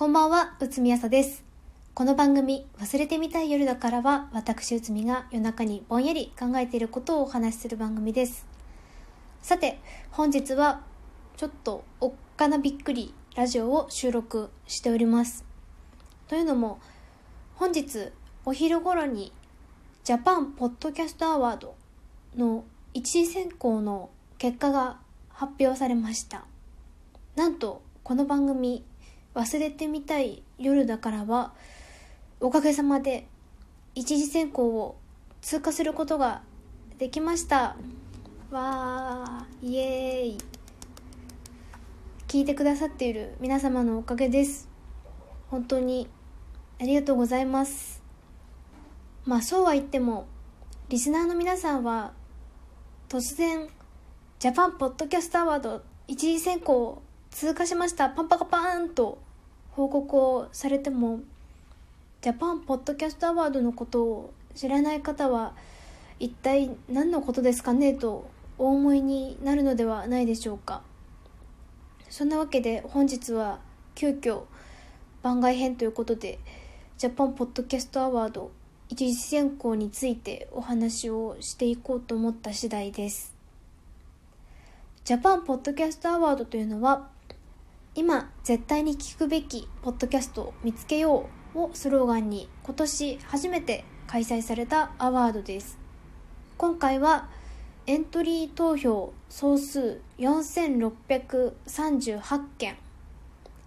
こんばんは、内海朝です。この番組、忘れてみたい夜だからは、私内海が夜中にぼんやり考えていることをお話しする番組です。さて、本日は、ちょっとおっかなびっくりラジオを収録しております。というのも、本日お昼頃に、ジャパンポッドキャストアワードの一次選考の結果が発表されました。なんと、この番組、忘れてみたい夜だからは、おかげさまで一次選考を通過することができました。わー、イエーイ。聞いてくださっている皆様のおかげです。本当にありがとうございます。まあそうは言っても、リスナーの皆さんは突然、ジャパンポッドキャストアワード一次選考を通過しました。パンパカパーンと報告をされてもジャパンポッドキャストアワードのことを知らない方は一体何のことですかねとお思いになるのではないでしょうか。そんなわけで本日は急遽番外編ということでジャパンポッドキャストアワード一次選考についてお話をしていこうと思った次第です。ジャパンポッドキャストアワードというのは今絶対に聞くべきポッドキャストを見つけようをスローガンに今年初めて開催されたアワードです。今回はエントリー投票総数4638件。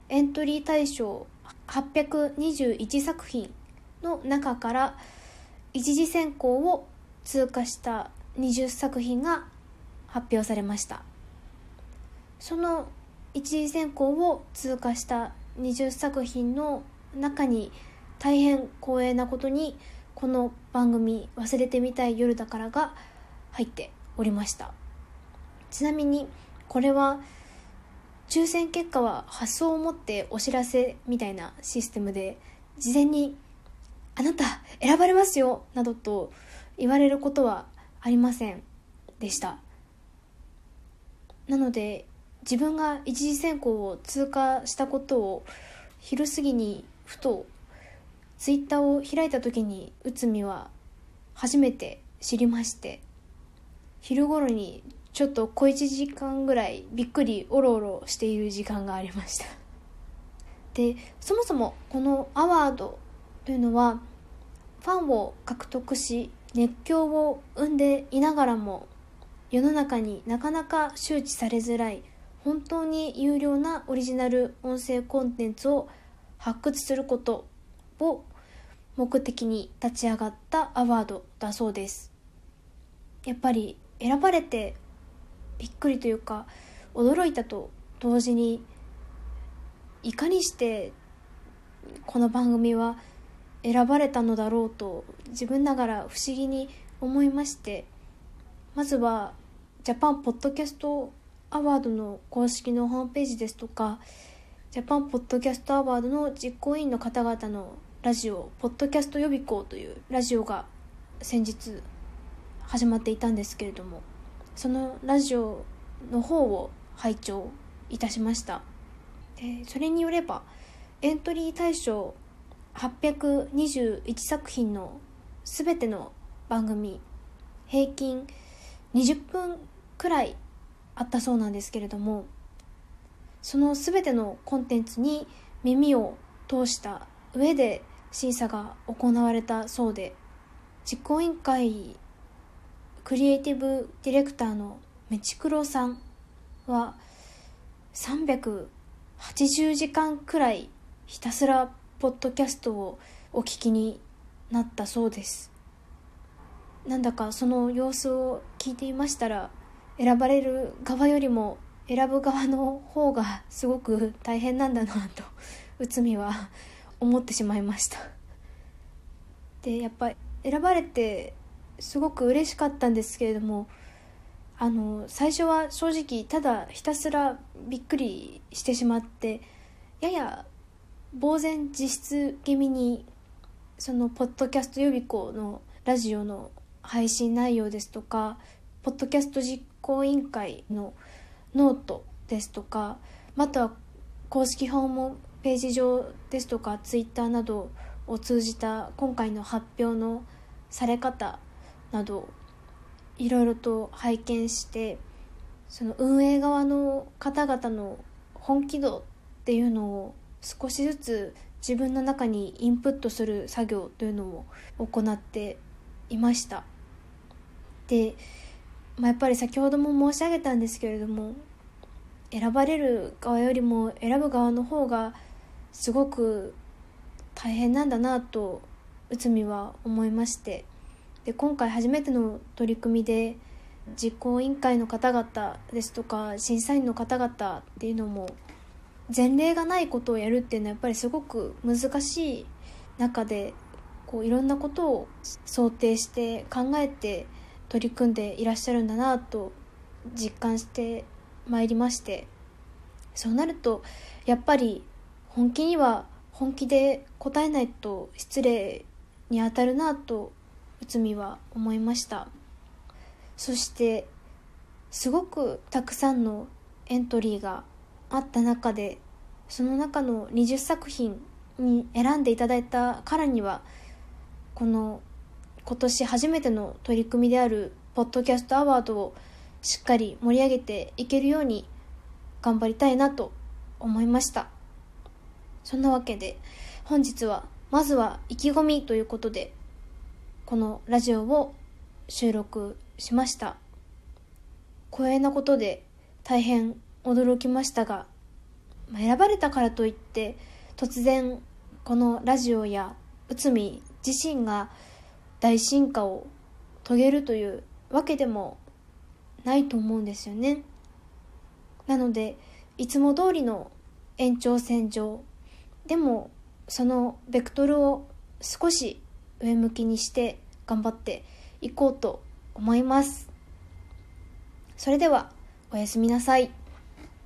エントリー対象821作品の中から一次選考を通過した20作品が発表されました。その一次選考を通過した20作品の中に大変光栄なことにこの番組「忘れてみたい夜だから」が入っておりました。ちなみにこれは抽選結果は発送をもってお知らせみたいなシステムで事前に「あなた選ばれますよ」などと言われることはありませんでした。なので自分が一次選考を通過したことを昼過ぎにふとツイッターを開いた時に内海は初めて知りまして昼頃にちょっと小1時間ぐらいびっくりおろおろしている時間がありました。でそもそもこのアワードというのはファンを獲得し熱狂を生んでいながらも世の中になかなか周知されづらい本当に有料なオリジナル音声コンテンツを発掘することを目的に立ち上がったアワードだそうです。やっぱり選ばれてびっくりというか驚いたと同時にいかにしてこの番組は選ばれたのだろうと自分ながら不思議に思いまして。まずはジャパンポッドキャストアワードの公式のホームページですとかジャパンポッドキャストアワードの実行委員の方々のラジオ「ポッドキャスト予備校」というラジオが先日始まっていたんですけれどもそのラジオの方を拝聴いたしました。でそれによればエントリー対象821作品の全ての番組平均20分くらいあったそうなんですけれどもその全てのコンテンツに耳を通した上で審査が行われたそうで実行委員会クリエイティブディレクターのメチクロさんは380時間くらいひたすらポッドキャストをお聞きになったそうです。なんだかその様子を聞いていましたら選ばれる側よりも選ぶ側の方がすごく大変なんだなと内海は思ってしまいました。でやっぱ選ばれてすごく嬉しかったんですけれどもあの最初は正直ただひたすらびっくりしてしまってやや呆然自失気味にそのポッドキャスト予備校のラジオの配信内容ですとかポッドキャスト実行委員会のノートですとかまたは公式ホームページ上ですとかツイッターなどを通じた今回の発表のされ方などいろいろと拝見してその運営側の方々の本気度っていうのを少しずつ自分の中にインプットする作業というのを行っていました。で、まあ、やっぱり先ほども申し上げたんですけれども選ばれる側よりも選ぶ側の方がすごく大変なんだなと内海は思いましてで今回初めての取り組みで実行委員会の方々ですとか審査員の方々っていうのも前例がないことをやるっていうのはやっぱりすごく難しい中でこういろんなことを想定して考えて取り組んでいらっしゃるんだなと実感してまいりましてそうなるとやっぱり本気には本気で答えないと失礼にあたるなと内海は思いました。そしてすごくたくさんのエントリーがあった中でその中の20作品に選んでいただいたからにはこの今年初めての取り組みであるポッドキャストアワードをしっかり盛り上げていけるように頑張りたいなと思いました。そんなわけで本日はまずは意気込みということでこのラジオを収録しました。光栄なことで大変驚きましたが、選ばれたからといって突然このラジオや内海自身が大進化を遂げるというわけでもないと思うんですよね。なのでいつも通りの延長線上でもそのベクトルを少し上向きにして頑張っていこうと思います。それではおやすみなさい。